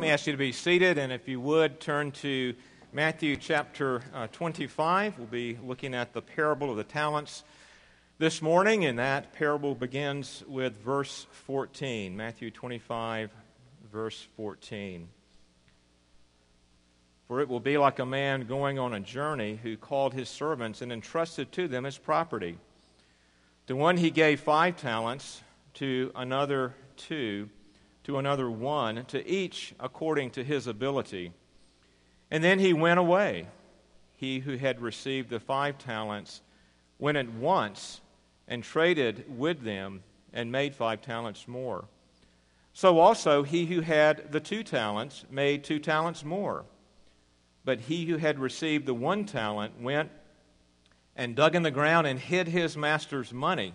Let me ask you to be seated, and if you would, turn to Matthew chapter uh, 25. We'll be looking at the parable of the talents this morning, and that parable begins with verse 14. Matthew 25, verse 14. For it will be like a man going on a journey who called his servants and entrusted to them his property. To one he gave five talents, to another two to another one, to each according to his ability. And then he went away. He who had received the five talents went at once and traded with them and made five talents more. So also he who had the two talents made two talents more. But he who had received the one talent went and dug in the ground and hid his master's money.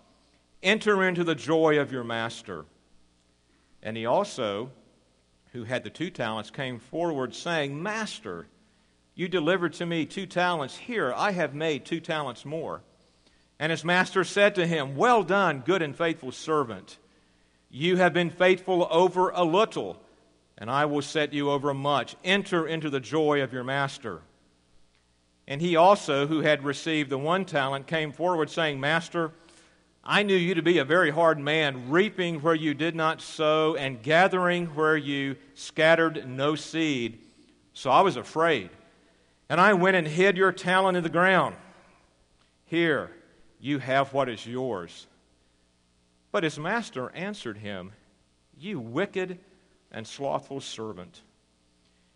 Enter into the joy of your master. And he also, who had the two talents, came forward, saying, Master, you delivered to me two talents. Here, I have made two talents more. And his master said to him, Well done, good and faithful servant. You have been faithful over a little, and I will set you over much. Enter into the joy of your master. And he also, who had received the one talent, came forward, saying, Master, I knew you to be a very hard man, reaping where you did not sow and gathering where you scattered no seed. So I was afraid. And I went and hid your talent in the ground. Here, you have what is yours. But his master answered him, You wicked and slothful servant.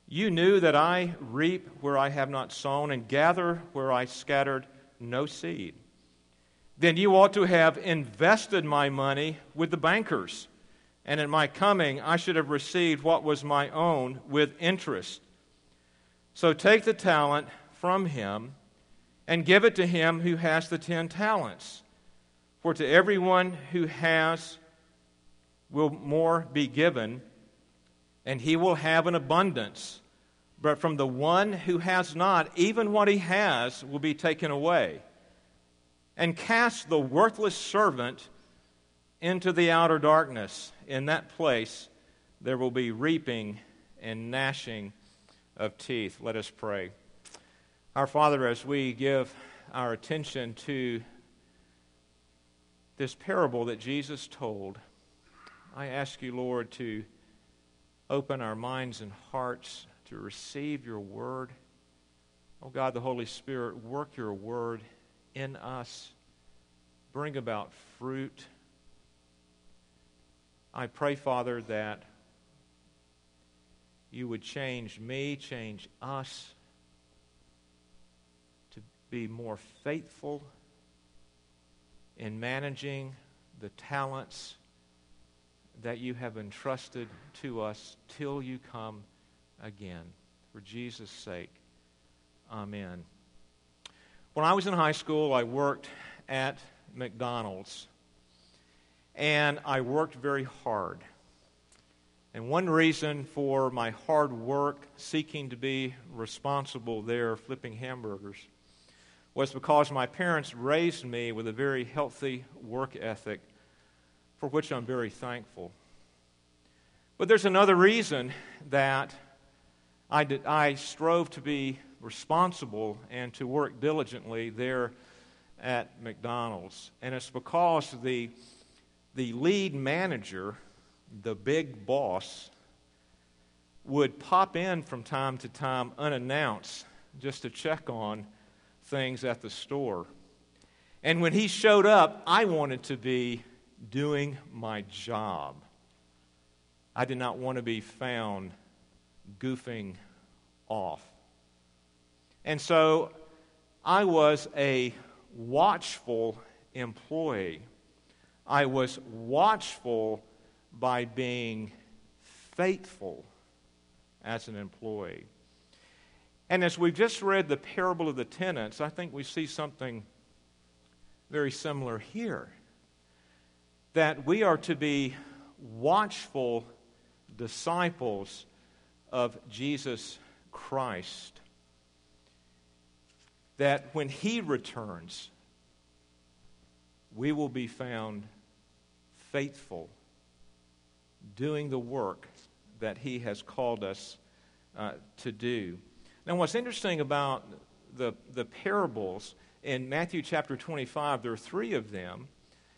You knew that I reap where I have not sown and gather where I scattered no seed then you ought to have invested my money with the bankers. And at my coming, I should have received what was my own with interest. So take the talent from him and give it to him who has the ten talents. For to everyone who has will more be given, and he will have an abundance. But from the one who has not, even what he has will be taken away and cast the worthless servant into the outer darkness. In that place, there will be reaping and gnashing of teeth. Let us pray. Our Father, as we give our attention to this parable that Jesus told, I ask you, Lord, to open our minds and hearts to receive your word. Oh God, the Holy Spirit, work your word in us, bring about fruit. I pray, Father, that you would change me, change us to be more faithful in managing the talents that you have entrusted to us till you come again. For Jesus' sake, amen. When I was in high school, I worked at McDonald's, and I worked very hard. And one reason for my hard work seeking to be responsible there, flipping hamburgers, was because my parents raised me with a very healthy work ethic, for which I'm very thankful. But there's another reason that I, did, I strove to be responsible and to work diligently there at McDonald's. And it's because the, the lead manager, the big boss, would pop in from time to time unannounced just to check on things at the store. And when he showed up, I wanted to be doing my job. I did not want to be found goofing off. And so I was a watchful employee. I was watchful by being faithful as an employee. And as we've just read the parable of the talents, I think we see something very similar here. That we are to be watchful disciples of Jesus Christ. That when he returns, we will be found faithful, doing the work that he has called us uh, to do. Now, what's interesting about the, the parables in Matthew chapter 25, there are three of them,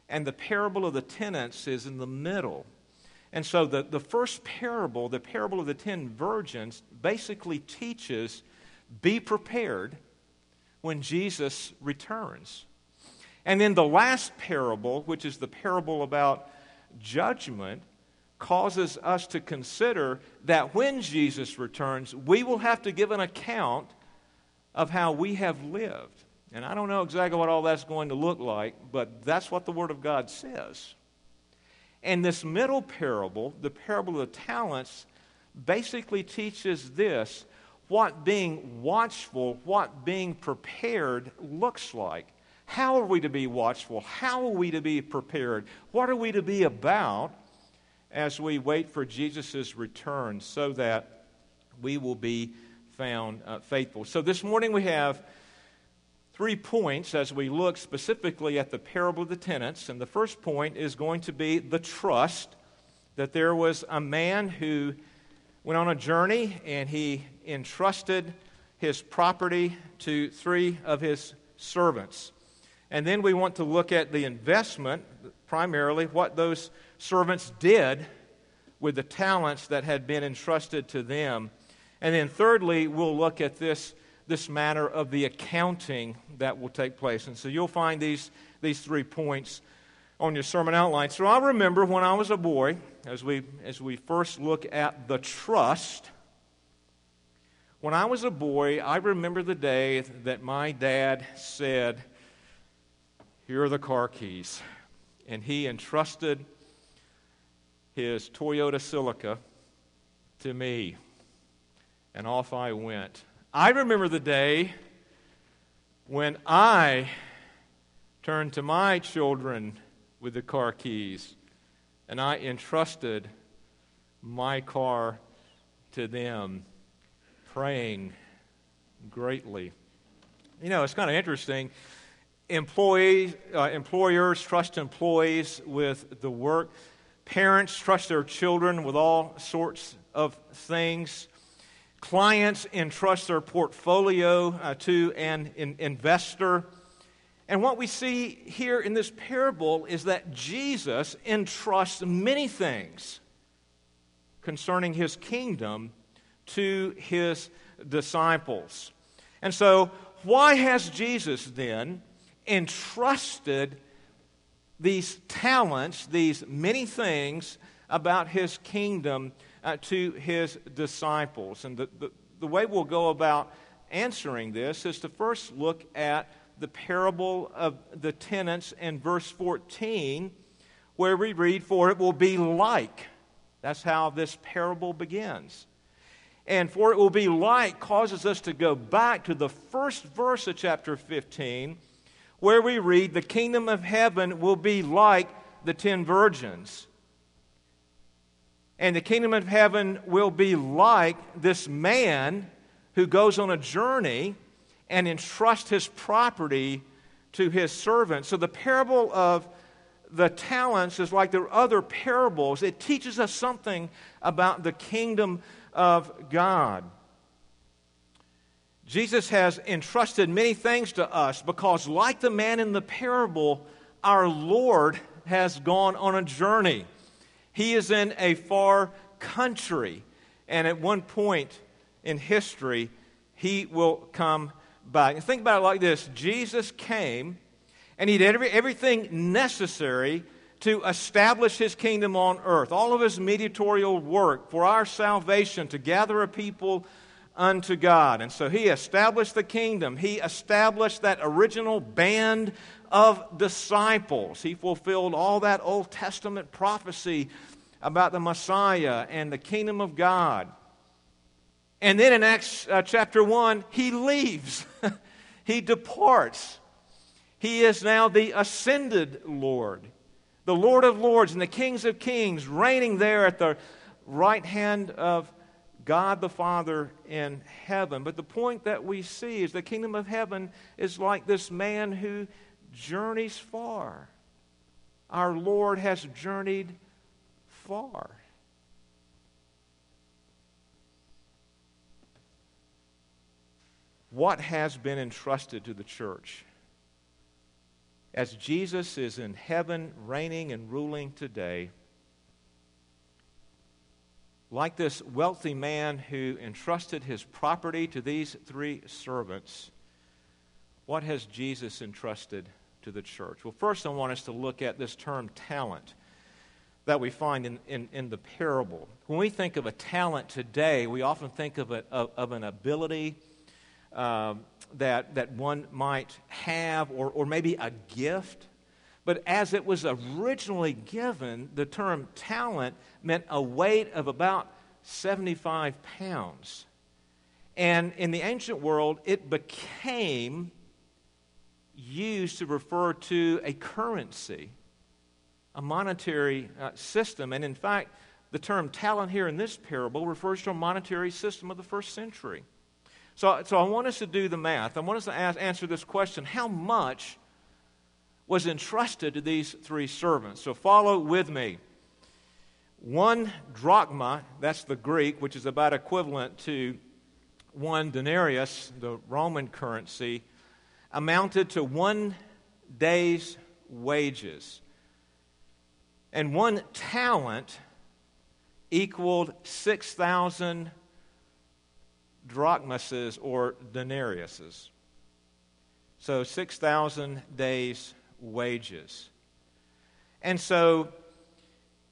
and the parable of the talents is in the middle. And so the, the first parable, the parable of the ten virgins, basically teaches be prepared when Jesus returns. And then the last parable, which is the parable about judgment, causes us to consider that when Jesus returns, we will have to give an account of how we have lived. And I don't know exactly what all that's going to look like, but that's what the Word of God says. And this middle parable, the parable of the talents, basically teaches this what being watchful, what being prepared looks like. How are we to be watchful? How are we to be prepared? What are we to be about as we wait for Jesus' return so that we will be found uh, faithful? So this morning we have three points as we look specifically at the parable of the talents. And the first point is going to be the trust that there was a man who went on a journey and he entrusted his property to three of his servants. And then we want to look at the investment, primarily what those servants did with the talents that had been entrusted to them. And then thirdly, we'll look at this this matter of the accounting that will take place. And so you'll find these, these three points on your sermon outline. So I remember when I was a boy, as we, as we first look at the trust, when I was a boy, I remember the day that my dad said, Here are the car keys. And he entrusted his Toyota Celica to me. And off I went. I remember the day when I turned to my children with the car keys and I entrusted my car to them, praying greatly. You know, it's kind of interesting. Employees, uh, employers trust employees with the work. Parents trust their children with all sorts of things. Clients entrust their portfolio uh, to an in- investor. And what we see here in this parable is that Jesus entrusts many things concerning his kingdom to his disciples. And so, why has Jesus then entrusted these talents, these many things about his kingdom uh, to his disciples. And the, the, the way we'll go about answering this is to first look at the parable of the talents in verse 14, where we read, For it will be like. That's how this parable begins. And for it will be like causes us to go back to the first verse of chapter 15, where we read, The kingdom of heaven will be like the ten virgins. And the kingdom of heaven will be like this man who goes on a journey and entrust his property to his servants. So the parable of the talents is like the other parables. It teaches us something about the kingdom of God. Jesus has entrusted many things to us because, like the man in the parable, our Lord has gone on a journey. He is in a far country, and at one point in history, he will come back. And think about it like this Jesus came, and he did every, everything necessary to establish his kingdom on earth, all of his mediatorial work for our salvation, to gather a people unto God. And so he established the kingdom. He established that original band of disciples. He fulfilled all that Old Testament prophecy about the Messiah and the kingdom of God. And then in Acts uh, chapter 1, he leaves, he departs. He is now the ascended Lord, the Lord of lords and the kings of kings, reigning there at the right hand of God the Father in heaven. But the point that we see is the kingdom of heaven is like this man who journeys far. Our Lord has journeyed far. What has been entrusted to the church? As Jesus is in heaven, reigning and ruling today, like this wealthy man who entrusted his property to these three servants, what has Jesus entrusted to the church? Well, first, I want us to look at this term talent that we find in, in, in the parable. When we think of a talent today, we often think of, a, of, of an ability um, that, that one might have, or, or maybe a gift. But as it was originally given, the term talent meant a weight of about 75 pounds. And in the ancient world, it became used to refer to a currency, a monetary uh, system. And in fact, the term talent here in this parable refers to a monetary system of the first century. So, so I want us to do the math. I want us to ask, answer this question How much was entrusted to these three servants. So follow with me. One drachma, that's the Greek, which is about equivalent to one denarius, the Roman currency, amounted to one day's wages. And one talent equaled 6,000 drachmases or denariuses. So 6,000 days' wages. And so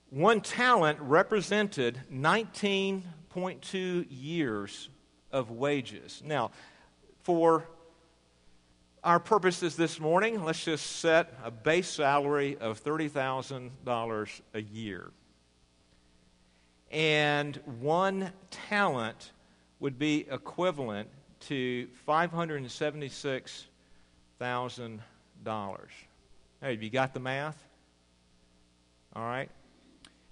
one talent represented 19.2 years of wages. Now, for our purposes this morning, let's just set a base salary of $30,000 a year. And one talent would be equivalent to $576,000. Hey, have you got the math? All right.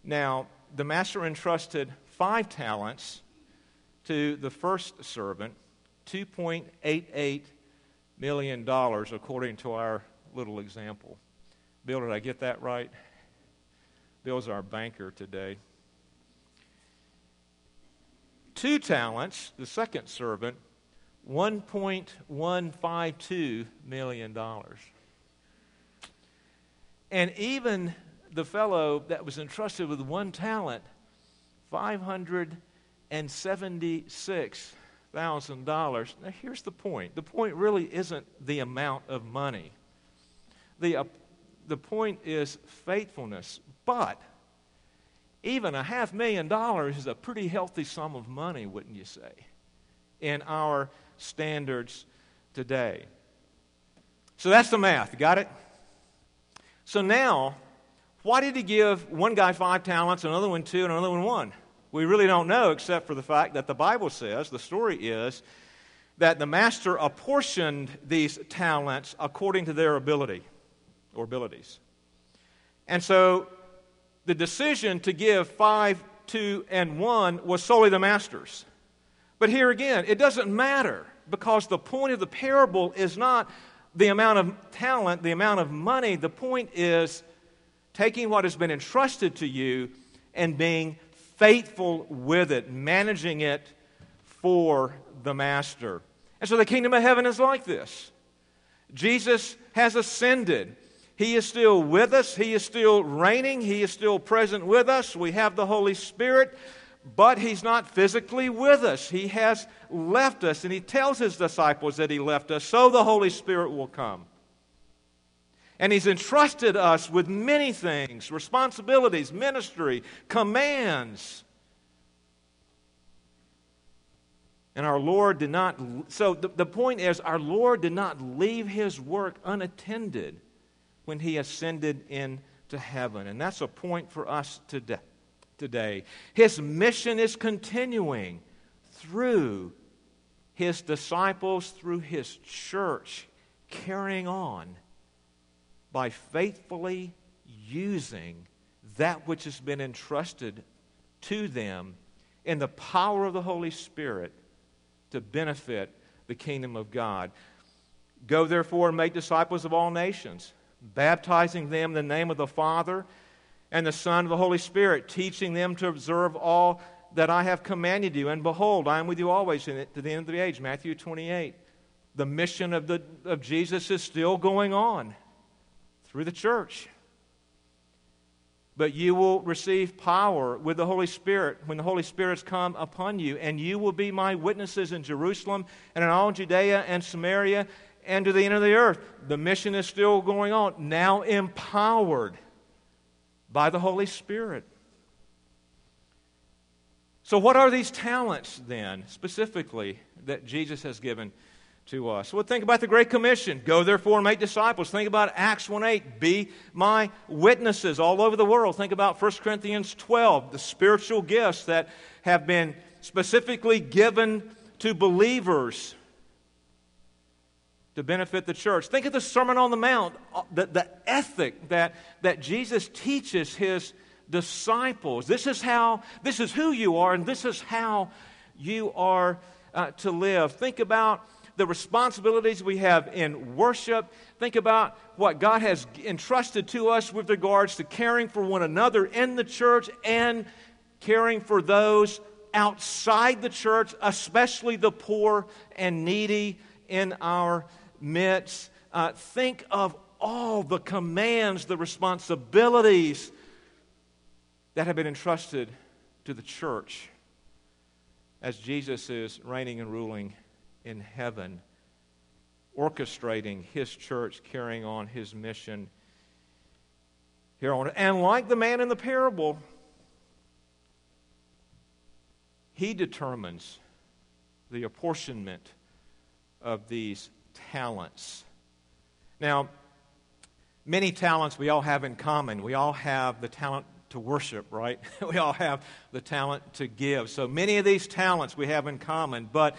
Now, the master entrusted five talents to the first servant, $2.88 million, according to our little example. Bill, did I get that right? Bill's our banker today. Two talents, the second servant, $1.152 million. And even the fellow that was entrusted with one talent, $576,000. Now, here's the point the point really isn't the amount of money, the, uh, the point is faithfulness. But even a half million dollars is a pretty healthy sum of money, wouldn't you say, in our standards today. So that's the math. Got it? So now, why did he give one guy five talents, another one two, and another one one? We really don't know, except for the fact that the Bible says, the story is, that the master apportioned these talents according to their ability or abilities. And so the decision to give five, two, and one was solely the master's. But here again, it doesn't matter because the point of the parable is not the amount of talent, the amount of money. The point is taking what has been entrusted to you and being faithful with it, managing it for the master. And so the kingdom of heaven is like this Jesus has ascended. He is still with us. He is still reigning. He is still present with us. We have the Holy Spirit but he's not physically with us. He has left us, and he tells his disciples that he left us, so the Holy Spirit will come. And he's entrusted us with many things responsibilities, ministry, commands. And our Lord did not, so the, the point is, our Lord did not leave his work unattended when he ascended into heaven. And that's a point for us today. His mission is continuing through his disciples, through his church, carrying on by faithfully using that which has been entrusted to them in the power of the Holy Spirit to benefit the kingdom of God. Go therefore and make disciples of all nations, baptizing them in the name of the Father and the Son and the Holy Spirit, teaching them to observe all that I have commanded you. And behold, I am with you always to the end of the age. Matthew 28. The mission of, the, of Jesus is still going on through the church. But you will receive power with the Holy Spirit when the Holy Spirit's come upon you, and you will be my witnesses in Jerusalem and in all Judea and Samaria and to the end of the earth. The mission is still going on, now empowered by the Holy Spirit. So, what are these talents then, specifically, that Jesus has given to us. Well, think about the Great Commission. Go therefore and make disciples. Think about Acts 1 8. Be my witnesses all over the world. Think about 1 Corinthians 12, the spiritual gifts that have been specifically given to believers to benefit the church. Think of the Sermon on the Mount, uh, the, the ethic that, that Jesus teaches his disciples. This is how, this is who you are, and this is how you are uh, to live. Think about the responsibilities we have in worship. Think about what God has entrusted to us with regards to caring for one another in the church and caring for those outside the church, especially the poor and needy in our midst. Uh, think of all the commands, the responsibilities that have been entrusted to the church as Jesus is reigning and ruling in heaven, orchestrating his church, carrying on his mission here on earth. And like the man in the parable, he determines the apportionment of these talents. Now, many talents we all have in common. We all have the talent to worship, right? we all have the talent to give. So many of these talents we have in common, but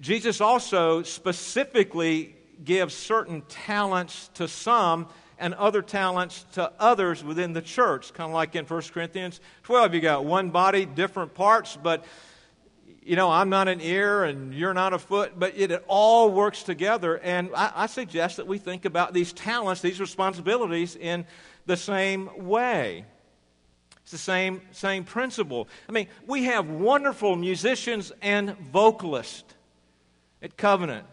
Jesus also specifically gives certain talents to some and other talents to others within the church. Kind of like in 1 Corinthians 12, you got one body, different parts, but you know, I'm not an ear and you're not a foot, but it, it all works together. And I, I suggest that we think about these talents, these responsibilities in the same way. It's the same, same principle. I mean, we have wonderful musicians and vocalists at Covenant.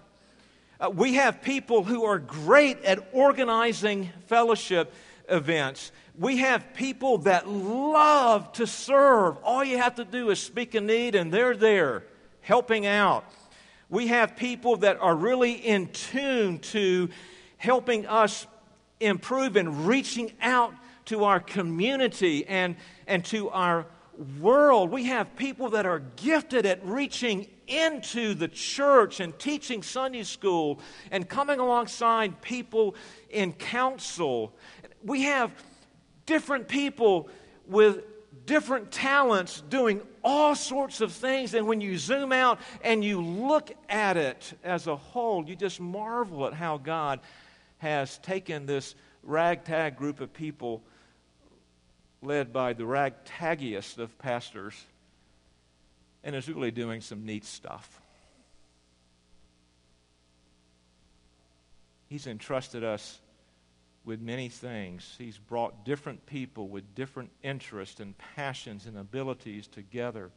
Uh, we have people who are great at organizing fellowship events. We have people that love to serve. All you have to do is speak a need, and they're there helping out. We have people that are really in tune to helping us improve and reaching out to our community and, and to our world. We have people that are gifted at reaching into the church and teaching Sunday school and coming alongside people in counsel. We have different people with different talents doing all sorts of things. And when you zoom out and you look at it as a whole, you just marvel at how God has taken this ragtag group of people led by the ragtaggiest of pastors and is really doing some neat stuff. He's entrusted us with many things. He's brought different people with different interests and passions and abilities together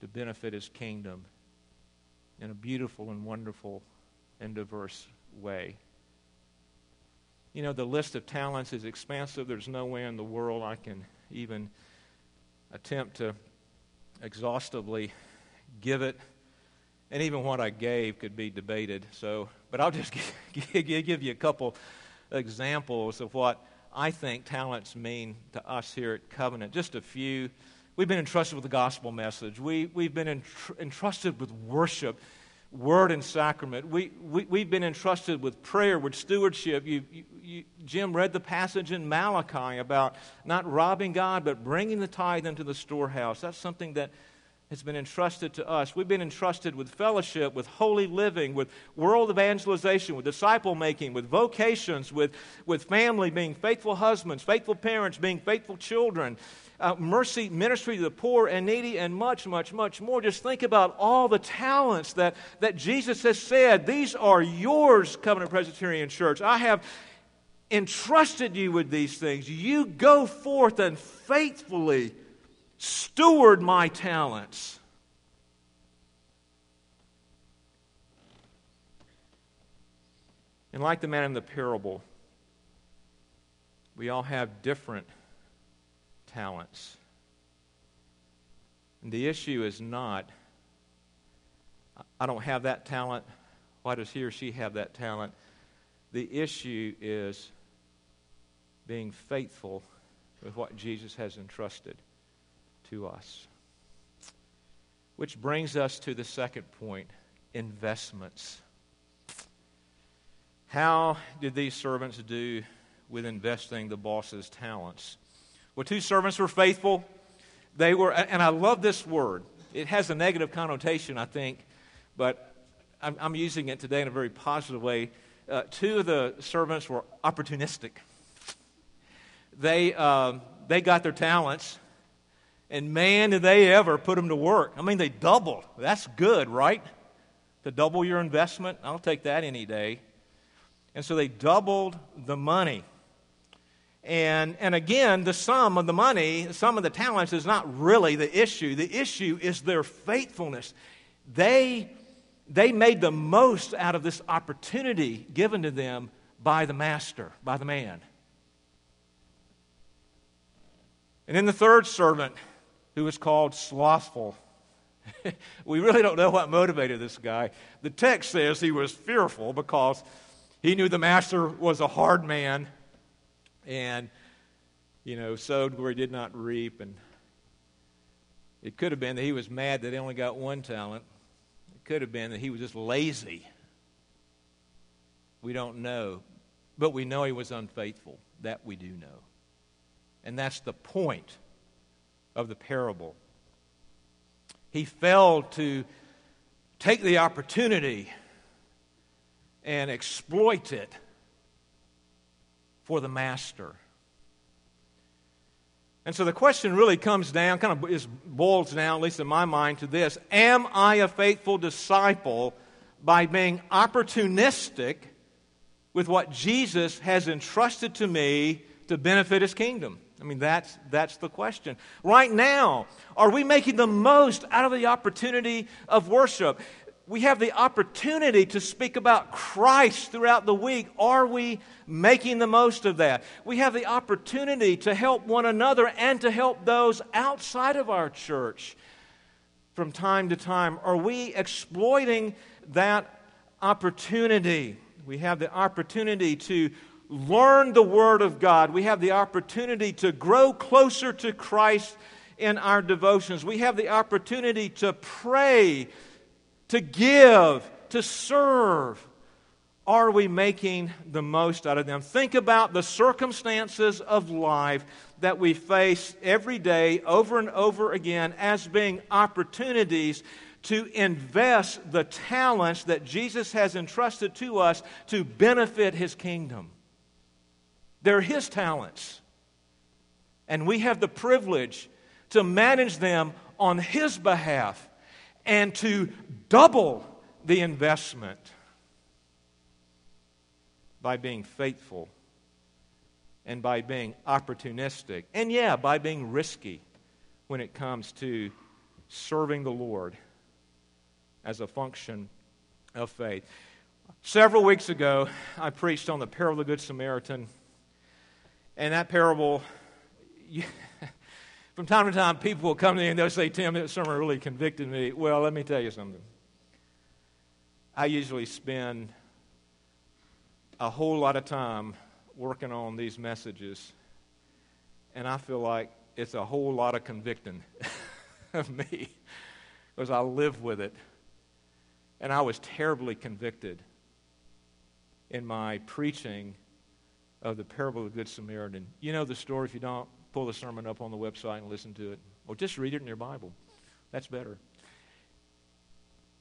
to benefit his kingdom in a beautiful and wonderful and diverse way. You know, the list of talents is expansive. There's no way in the world I can even attempt to exhaustively give it. And even what I gave could be debated. So, but I'll just give you a couple examples of what I think talents mean to us here at Covenant. Just a few. We've been entrusted with the gospel message. We, we've been entr- entrusted with worship. word and sacrament. We, we, we've been entrusted with prayer, with stewardship. You, you, you, Jim read the passage in Malachi about not robbing God, but bringing the tithe into the storehouse. That's something that has been entrusted to us. We've been entrusted with fellowship, with holy living, with world evangelization, with disciple making, with vocations, with, with family, being faithful husbands, faithful parents, being faithful children, uh, mercy, ministry to the poor and needy, and much, much, much more. Just think about all the talents that, that Jesus has said, These are yours, Covenant Presbyterian Church. I have entrusted you with these things. You go forth and faithfully steward my talents. And like the man in the parable, we all have different talents. And the issue is not, I don't have that talent. Why does he or she have that talent? The issue is being faithful with what Jesus has entrusted to us. Which brings us to the second point investments. How did these servants do with investing the boss's talents? Well, two servants were faithful. They were, and I love this word. It has a negative connotation, I think, but I'm, I'm using it today in a very positive way. Uh, two of the servants were opportunistic. They, uh, they got their talents and man, did they ever put them to work. I mean, they doubled. That's good, right? To double your investment, I'll take that any day. And so they doubled the money. And, and again, the sum of the money, the sum of the talents is not really the issue. The issue is their faithfulness. They, they made the most out of this opportunity given to them by the master, by the man. And then the third servant, who was called slothful. we really don't know what motivated this guy. The text says he was fearful because he knew the master was a hard man and, you know, sowed where he did not reap. And it could have been that he was mad that he only got one talent. It could have been that he was just lazy. We don't know. But we know he was unfaithful. That we do know. And that's the point of the parable. He failed to take the opportunity and exploit it for the master. And so the question really comes down, kind of is boils down, at least in my mind, to this Am I a faithful disciple by being opportunistic with what Jesus has entrusted to me to benefit his kingdom? I mean, that's, that's the question. Right now, are we making the most out of the opportunity of worship? We have the opportunity to speak about Christ throughout the week. Are we making the most of that? We have the opportunity to help one another and to help those outside of our church from time to time. Are we exploiting that opportunity? We have the opportunity to learn the Word of God. We have the opportunity to grow closer to Christ in our devotions. We have the opportunity to pray, to give, to serve. Are we making the most out of them? Think about the circumstances of life that we face every day, over and over again, as being opportunities to invest the talents that Jesus has entrusted to us to benefit his kingdom. They're His talents. And we have the privilege to manage them on His behalf and to double the investment by being faithful and by being opportunistic. And yeah, by being risky when it comes to serving the Lord as a function of faith. Several weeks ago, I preached on the parable of the Good Samaritan. And that parable, you, from time to time, people will come to me and they'll say, Tim, that sermon really convicted me. Well, let me tell you something. I usually spend a whole lot of time working on these messages, and I feel like it's a whole lot of convicting of me because I live with it. And I was terribly convicted in my preaching of the parable of the Good Samaritan. You know the story. If you don't, pull the sermon up on the website and listen to it, or just read it in your Bible. That's better.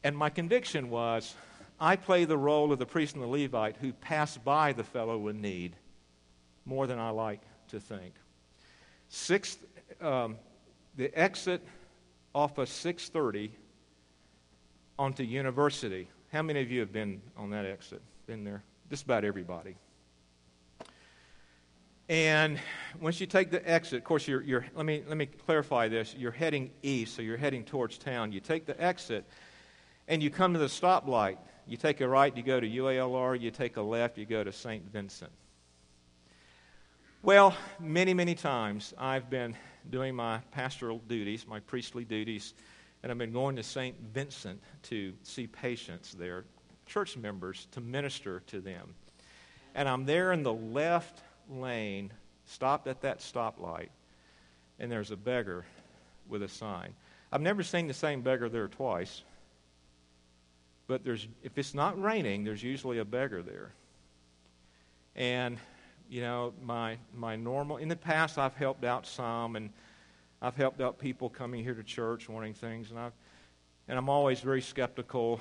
And my conviction was I play the role of the priest and the Levite who pass by the fellow in need more than I like to think. Sixth, um, the exit off of 630 onto University. How many of you have been on that exit? Been there? Just about everybody. And once you take the exit, of course, you're, you're, let, me, let me clarify this. You're heading east, so you're heading towards town. You take the exit, and you come to the stoplight. You take a right, you go to UALR. You take a left, you go to St. Vincent. Well, many, many times I've been doing my pastoral duties, my priestly duties, and I've been going to St. Vincent to see patients there, church members, to minister to them. And I'm there in the left lane, stopped at that stoplight, and there's a beggar with a sign. I've never seen the same beggar there twice, but there's, if it's not raining, there's usually a beggar there. And, you know, my, my normal, in the past, I've helped out some, and I've helped out people coming here to church wanting things, and, I've, and I'm always very skeptical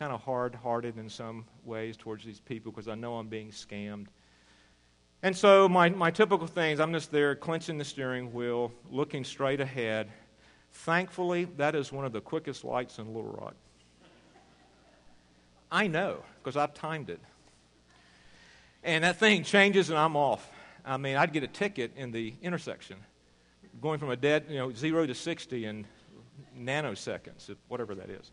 kind of hard hearted in some ways towards these people because I know I'm being scammed. And so, my, my typical things, I'm just there clenching the steering wheel, looking straight ahead. Thankfully, that is one of the quickest lights in Little Rock. I know because I've timed it. And that thing changes and I'm off. I mean, I'd get a ticket in the intersection going from a dead, you know, zero to 60 in nanoseconds, whatever that is.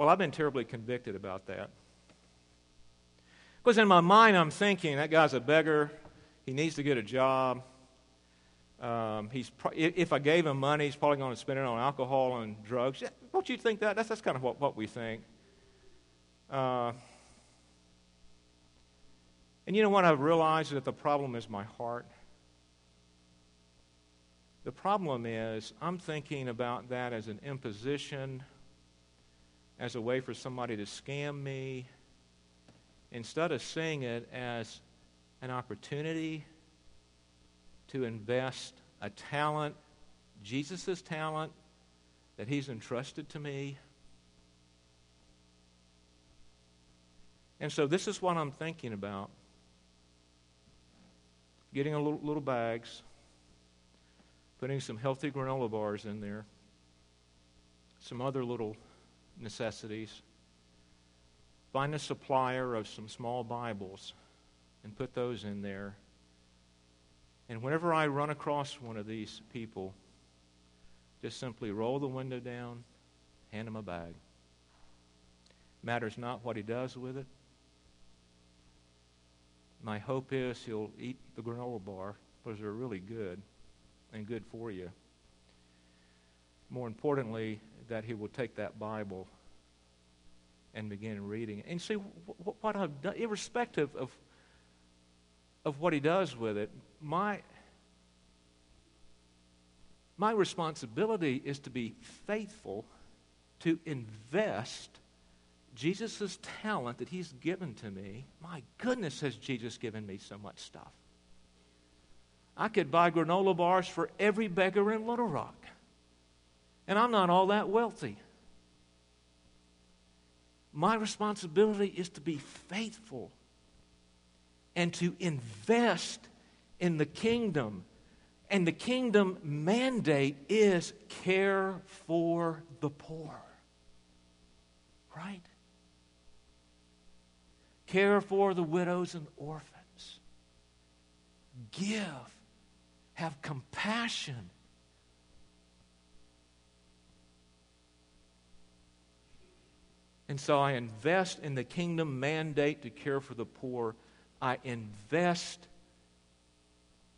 Well, I've been terribly convicted about that. Because in my mind, I'm thinking that guy's a beggar. He needs to get a job. Um, he's pro- if I gave him money, he's probably going to spend it on alcohol and drugs. Don't you think that? That's, that's kind of what, what we think. Uh, and you know what I've realized that the problem is my heart. The problem is I'm thinking about that as an imposition as a way for somebody to scam me instead of seeing it as an opportunity to invest a talent, Jesus' talent, that He's entrusted to me. And so this is what I'm thinking about getting a little, little bags, putting some healthy granola bars in there, some other little necessities. Find a supplier of some small Bibles and put those in there. And whenever I run across one of these people, just simply roll the window down, hand him a bag. Matters not what he does with it. My hope is he'll eat the granola bar because they're really good and good for you. More importantly, that he will take that Bible and begin reading. And see what I've done, irrespective of, of what he does with it, my, my responsibility is to be faithful to invest Jesus' talent that he's given to me. My goodness, has Jesus given me so much stuff. I could buy granola bars for every beggar in Little Rock. And I'm not all that wealthy. My responsibility is to be faithful and to invest in the kingdom. And the kingdom mandate is care for the poor. Right? Care for the widows and orphans. Give. Have compassion And so I invest in the kingdom mandate to care for the poor. I invest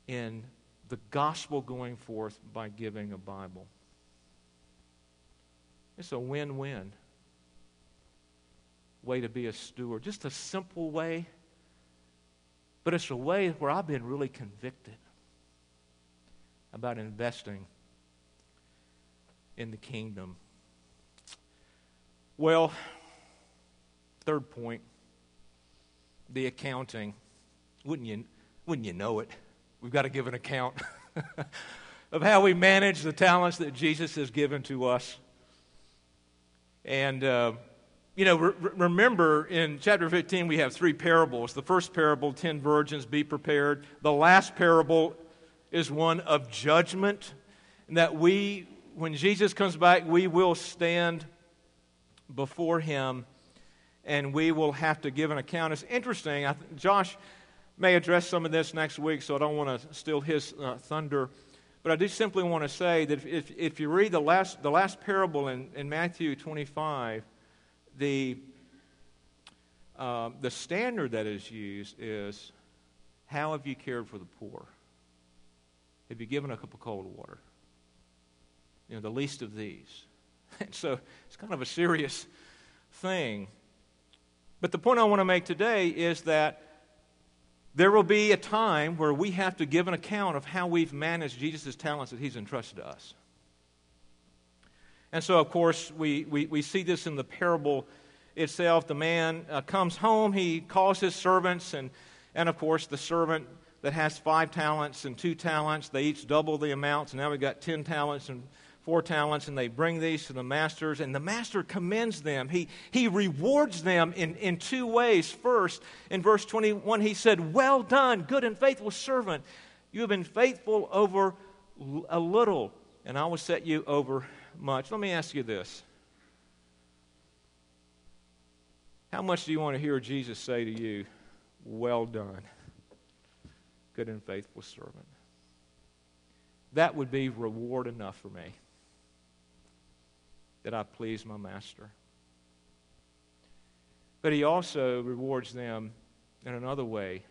in the gospel going forth by giving a Bible. It's a win win way to be a steward. Just a simple way, but it's a way where I've been really convicted about investing in the kingdom. Well, third point the accounting. Wouldn't you, wouldn't you know it? We've got to give an account of how we manage the talents that Jesus has given to us. And, uh, you know, re- remember in chapter 15, we have three parables. The first parable, 10 virgins, be prepared. The last parable is one of judgment, and that we, when Jesus comes back, we will stand before him and we will have to give an account. It's interesting. Th- Josh may address some of this next week, so I don't want to steal his uh, thunder. But I do simply want to say that if, if, if, you read the last, the last parable in, in Matthew 25, the, uh, the standard that is used is how have you cared for the poor? Have you given a cup of cold water? You know, the least of these. And so it's kind of a serious thing. But the point I want to make today is that there will be a time where we have to give an account of how we've managed Jesus' talents that he's entrusted to us. And so, of course, we, we, we see this in the parable itself. The man uh, comes home, he calls his servants, and, and of course, the servant that has five talents and two talents, they each double the amounts. And now we've got ten talents and four talents and they bring these to the masters and the master commends them. He, he rewards them in, in two ways. First in verse 21 he said well done good and faithful servant. You have been faithful over a little and i will set you over much. Let me ask you this. How much do you want to hear jesus say to you well done good and faithful servant that would be reward enough for me that I please my master. But he also rewards them in another way.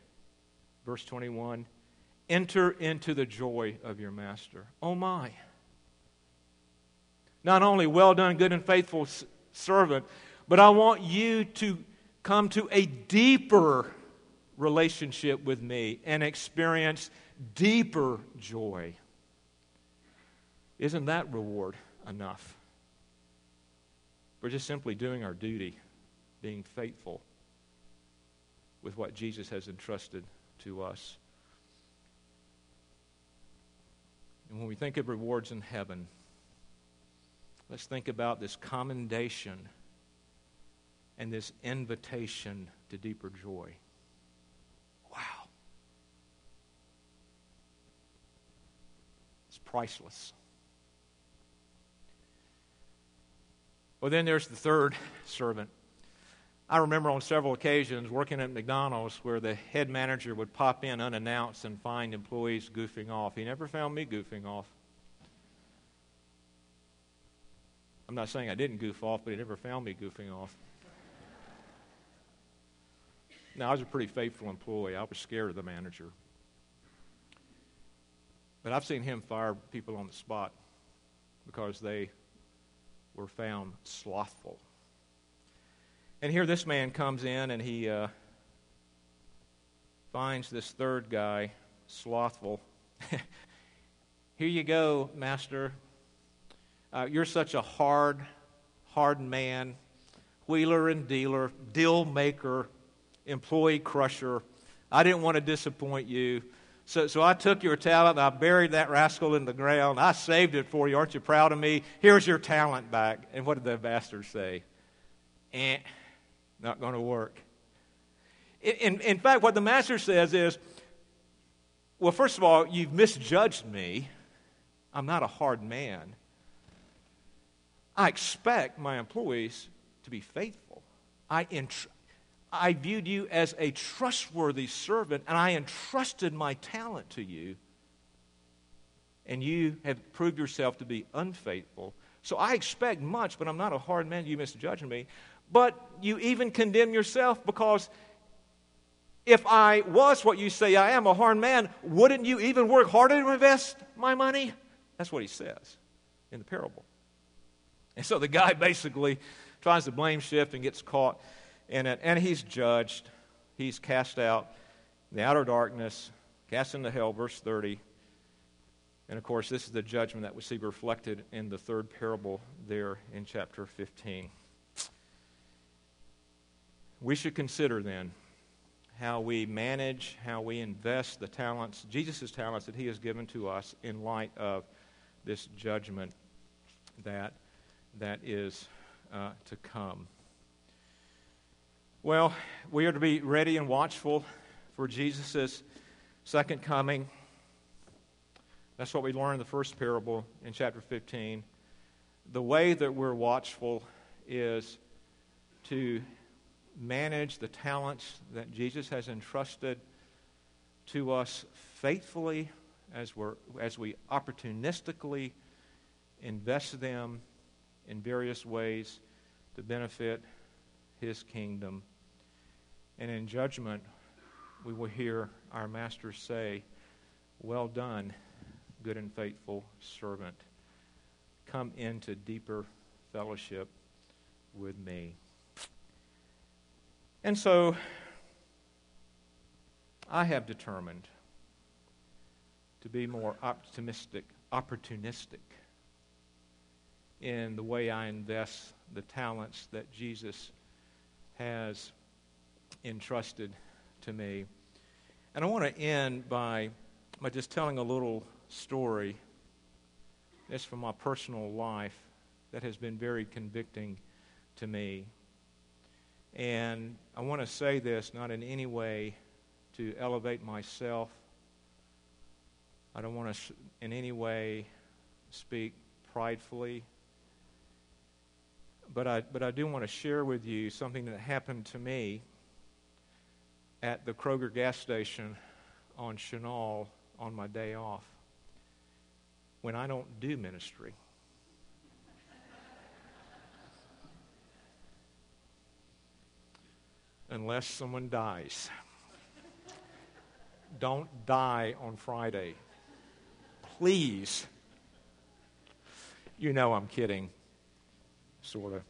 Verse 21 Enter into the joy of your master. Oh my. Not only well done, good and faithful servant, but I want you to come to a deeper relationship with me and experience deeper joy. Isn't that reward enough? We're just simply doing our duty, being faithful with what Jesus has entrusted to us. And when we think of rewards in heaven, let's think about this commendation and this invitation to deeper joy. Wow. It's priceless. Well, then there's the third servant. I remember on several occasions working at McDonald's where the head manager would pop in unannounced and find employees goofing off. He never found me goofing off. I'm not saying I didn't goof off, but he never found me goofing off. Now, I was a pretty faithful employee. I was scared of the manager. But I've seen him fire people on the spot because they were found slothful. And here this man comes in and he uh, finds this third guy slothful. here you go, master. Uh, you're such a hard, hard man, wheeler and dealer, deal maker, employee crusher. I didn't want to disappoint you. So, so I took your talent, I buried that rascal in the ground. I saved it for you. Aren't you proud of me? Here's your talent back. And what did the master say? Eh, not going to work. In, in fact, what the master says is, well, first of all, you've misjudged me. I'm not a hard man. I expect my employees to be faithful. I, ent- I viewed you as a trustworthy servant, and I entrusted my talent to you, and you have proved yourself to be unfaithful. So I expect much, but I'm not a hard man. You misjudging me. But you even condemn yourself because if I was what you say I am, a hard man, wouldn't you even work harder to invest my money? That's what he says in the parable. And so the guy basically tries to blame shift and gets caught in it. And he's judged. He's cast out the outer darkness, cast into hell, verse 30. And of course, this is the judgment that we see reflected in the third parable there in chapter 15. We should consider then how we manage, how we invest the talents, Jesus' talents that he has given to us in light of this judgment that, that is uh, to come. Well, we are to be ready and watchful for Jesus' second coming. That's what we learned in the first parable in chapter 15. The way that we're watchful is to manage the talents that Jesus has entrusted to us faithfully as, we're, as we opportunistically invest them in various ways to benefit his kingdom. And in judgment, we will hear our master say, Well done, good and faithful servant. Come into deeper fellowship with me. And so I have determined to be more optimistic, opportunistic in the way I invest the talents that Jesus has entrusted to me. And I want to end by, by just telling a little story. It's from my personal life that has been very convicting to me. And I want to say this not in any way to elevate myself. I don't want to in any way speak pridefully. But I, but I do want to share with you something that happened to me at the Kroger gas station on Chenal on my day off when I don't do ministry. unless someone dies. Don't die on Friday. Please. You know I'm kidding, sort of.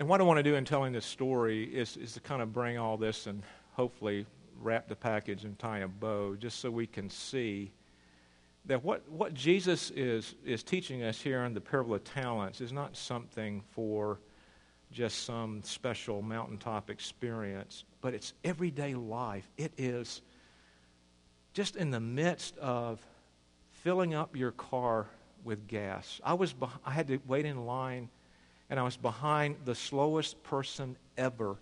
And what I want to do in telling this story is, is to kind of bring all this and hopefully wrap the package and tie a bow just so we can see that what, what Jesus is, is teaching us here in the parable of talents is not something for just some special mountaintop experience, but it's everyday life. It is just in the midst of filling up your car with gas. I was I had to wait in line and I was behind the slowest person ever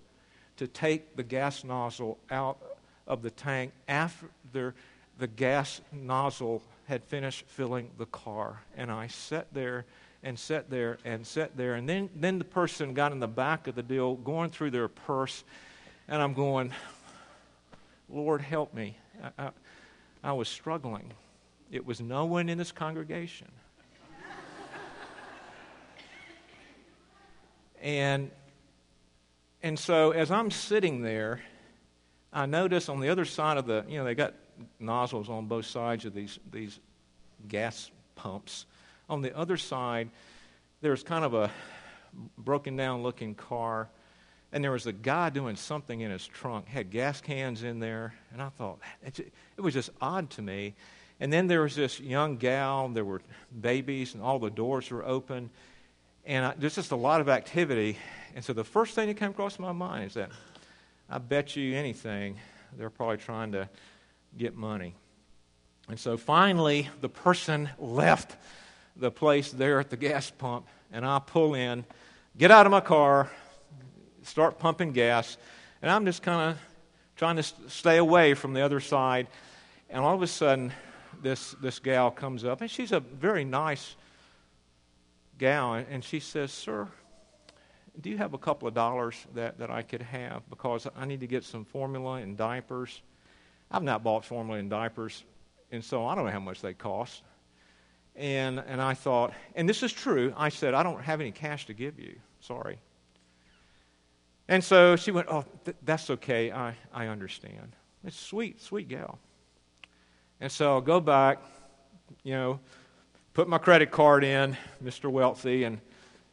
to take the gas nozzle out of the tank after the gas nozzle had finished filling the car. And I sat there and sat there and sat there. And then, then the person got in the back of the deal going through their purse. And I'm going, Lord, help me. I, I, I was struggling. It was no one in this congregation. And, and so as I'm sitting there, I notice on the other side of the, you know, they got nozzles on both sides of these, these gas pumps on the other side, there was kind of a broken down looking car, and there was a guy doing something in his trunk, had gas cans in there, and I thought, it was just odd to me. And then there was this young gal, there were babies, and all the doors were open, and I, there's just a lot of activity. And so the first thing that came across my mind is that I bet you anything they're probably trying to get money. And so finally, the person left the place there at the gas pump, and I pull in, get out of my car, start pumping gas, and I'm just kind of trying to stay away from the other side. And all of a sudden, this, this gal comes up, and she's a very nice gal, and she says, Sir, do you have a couple of dollars that, that I could have? Because I need to get some formula and diapers. I've not bought formula and diapers, and so I don't know how much they cost. And, and I thought, and this is true, I said, I don't have any cash to give you. Sorry. And so she went, Oh, th- that's okay. I, I understand. It's sweet, sweet gal. And so I'll go back, you know, put my credit card in, Mr. Wealthy, and,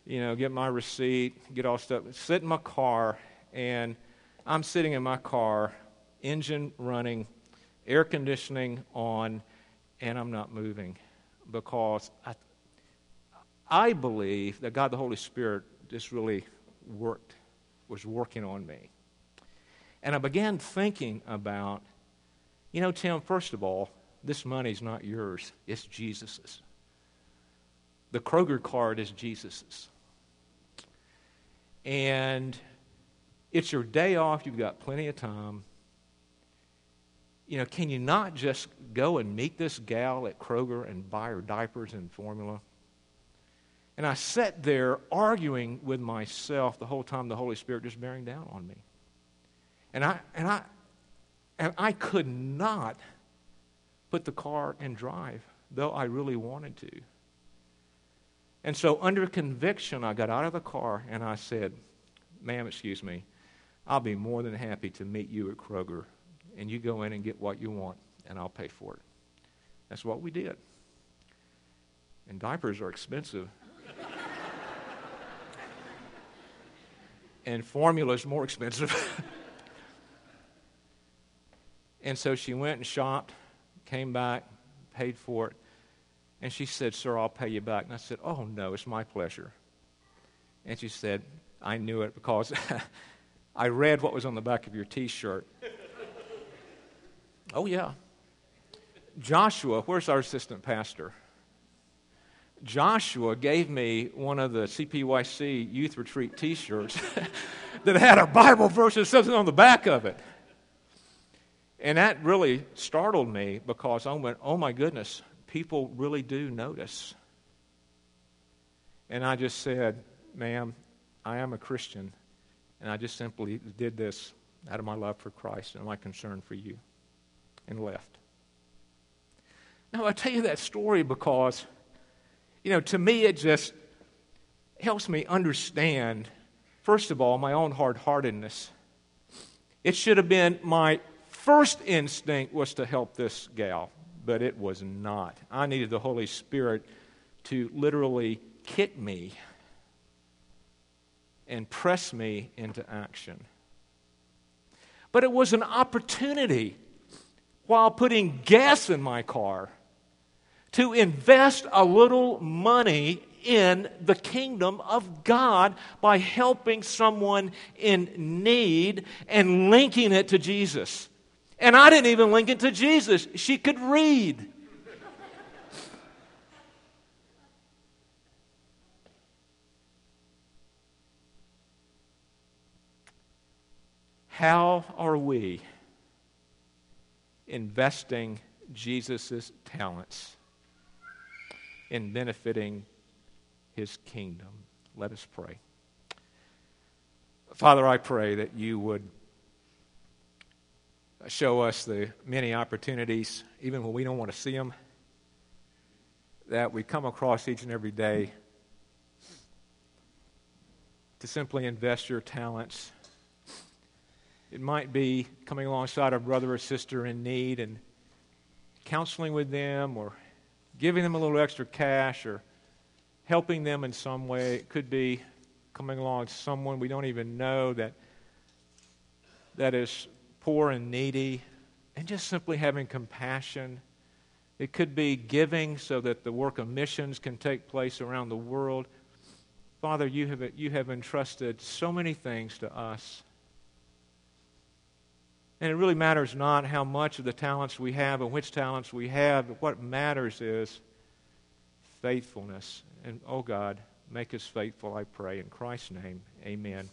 you know, get my receipt, get all stuff, sit in my car, and I'm sitting in my car, engine running, air conditioning on, and I'm not moving because I, I believe that God the Holy Spirit just really worked, was working on me. And I began thinking about, you know, Tim, first of all, this money's not yours, it's Jesus's. The Kroger card is Jesus's. And it's your day off, you've got plenty of time. You know, can you not just go and meet this gal at Kroger and buy her diapers and formula? And I sat there arguing with myself the whole time the Holy Spirit just bearing down on me. And I and I and I could not put the car in drive, though I really wanted to. And so, under conviction, I got out of the car and I said, Ma'am, excuse me, I'll be more than happy to meet you at Kroger, and you go in and get what you want, and I'll pay for it. That's what we did. And diapers are expensive. and formula is more expensive. and so she went and shopped, came back, paid for it. And she said, Sir, I'll pay you back. And I said, Oh, no, it's my pleasure. And she said, I knew it because I read what was on the back of your t shirt. oh, yeah. Joshua, where's our assistant pastor? Joshua gave me one of the CPYC youth retreat t shirts that had a Bible verse or something on the back of it. And that really startled me because I went, oh my goodness, people really do notice. And I just said, ma'am, I am a Christian, and I just simply did this out of my love for Christ and my concern for you, and left. Now, I tell you that story because, you know, to me it just helps me understand, first of all, my own hard heartedness. It should have been my first instinct was to help this gal, but it was not. I needed the Holy Spirit to literally kick me and press me into action. But it was an opportunity while putting gas in my car to invest a little money in the kingdom of God by helping someone in need and linking it to Jesus. And I didn't even link it to Jesus. She could read. How are we investing Jesus' talents in benefiting his kingdom? Let us pray. Father, I pray that you would show us the many opportunities, even when we don't want to see them, that we come across each and every day to simply invest your talents it might be coming alongside a brother or sister in need and counseling with them or giving them a little extra cash or helping them in some way. It could be coming along someone we don't even know that that is poor and needy and just simply having compassion. It could be giving so that the work of missions can take place around the world. Father, you have, you have entrusted so many things to us. And it really matters not how much of the talents we have and which talents we have, what matters is faithfulness. And, oh God, make us faithful, I pray. In Christ's name, amen.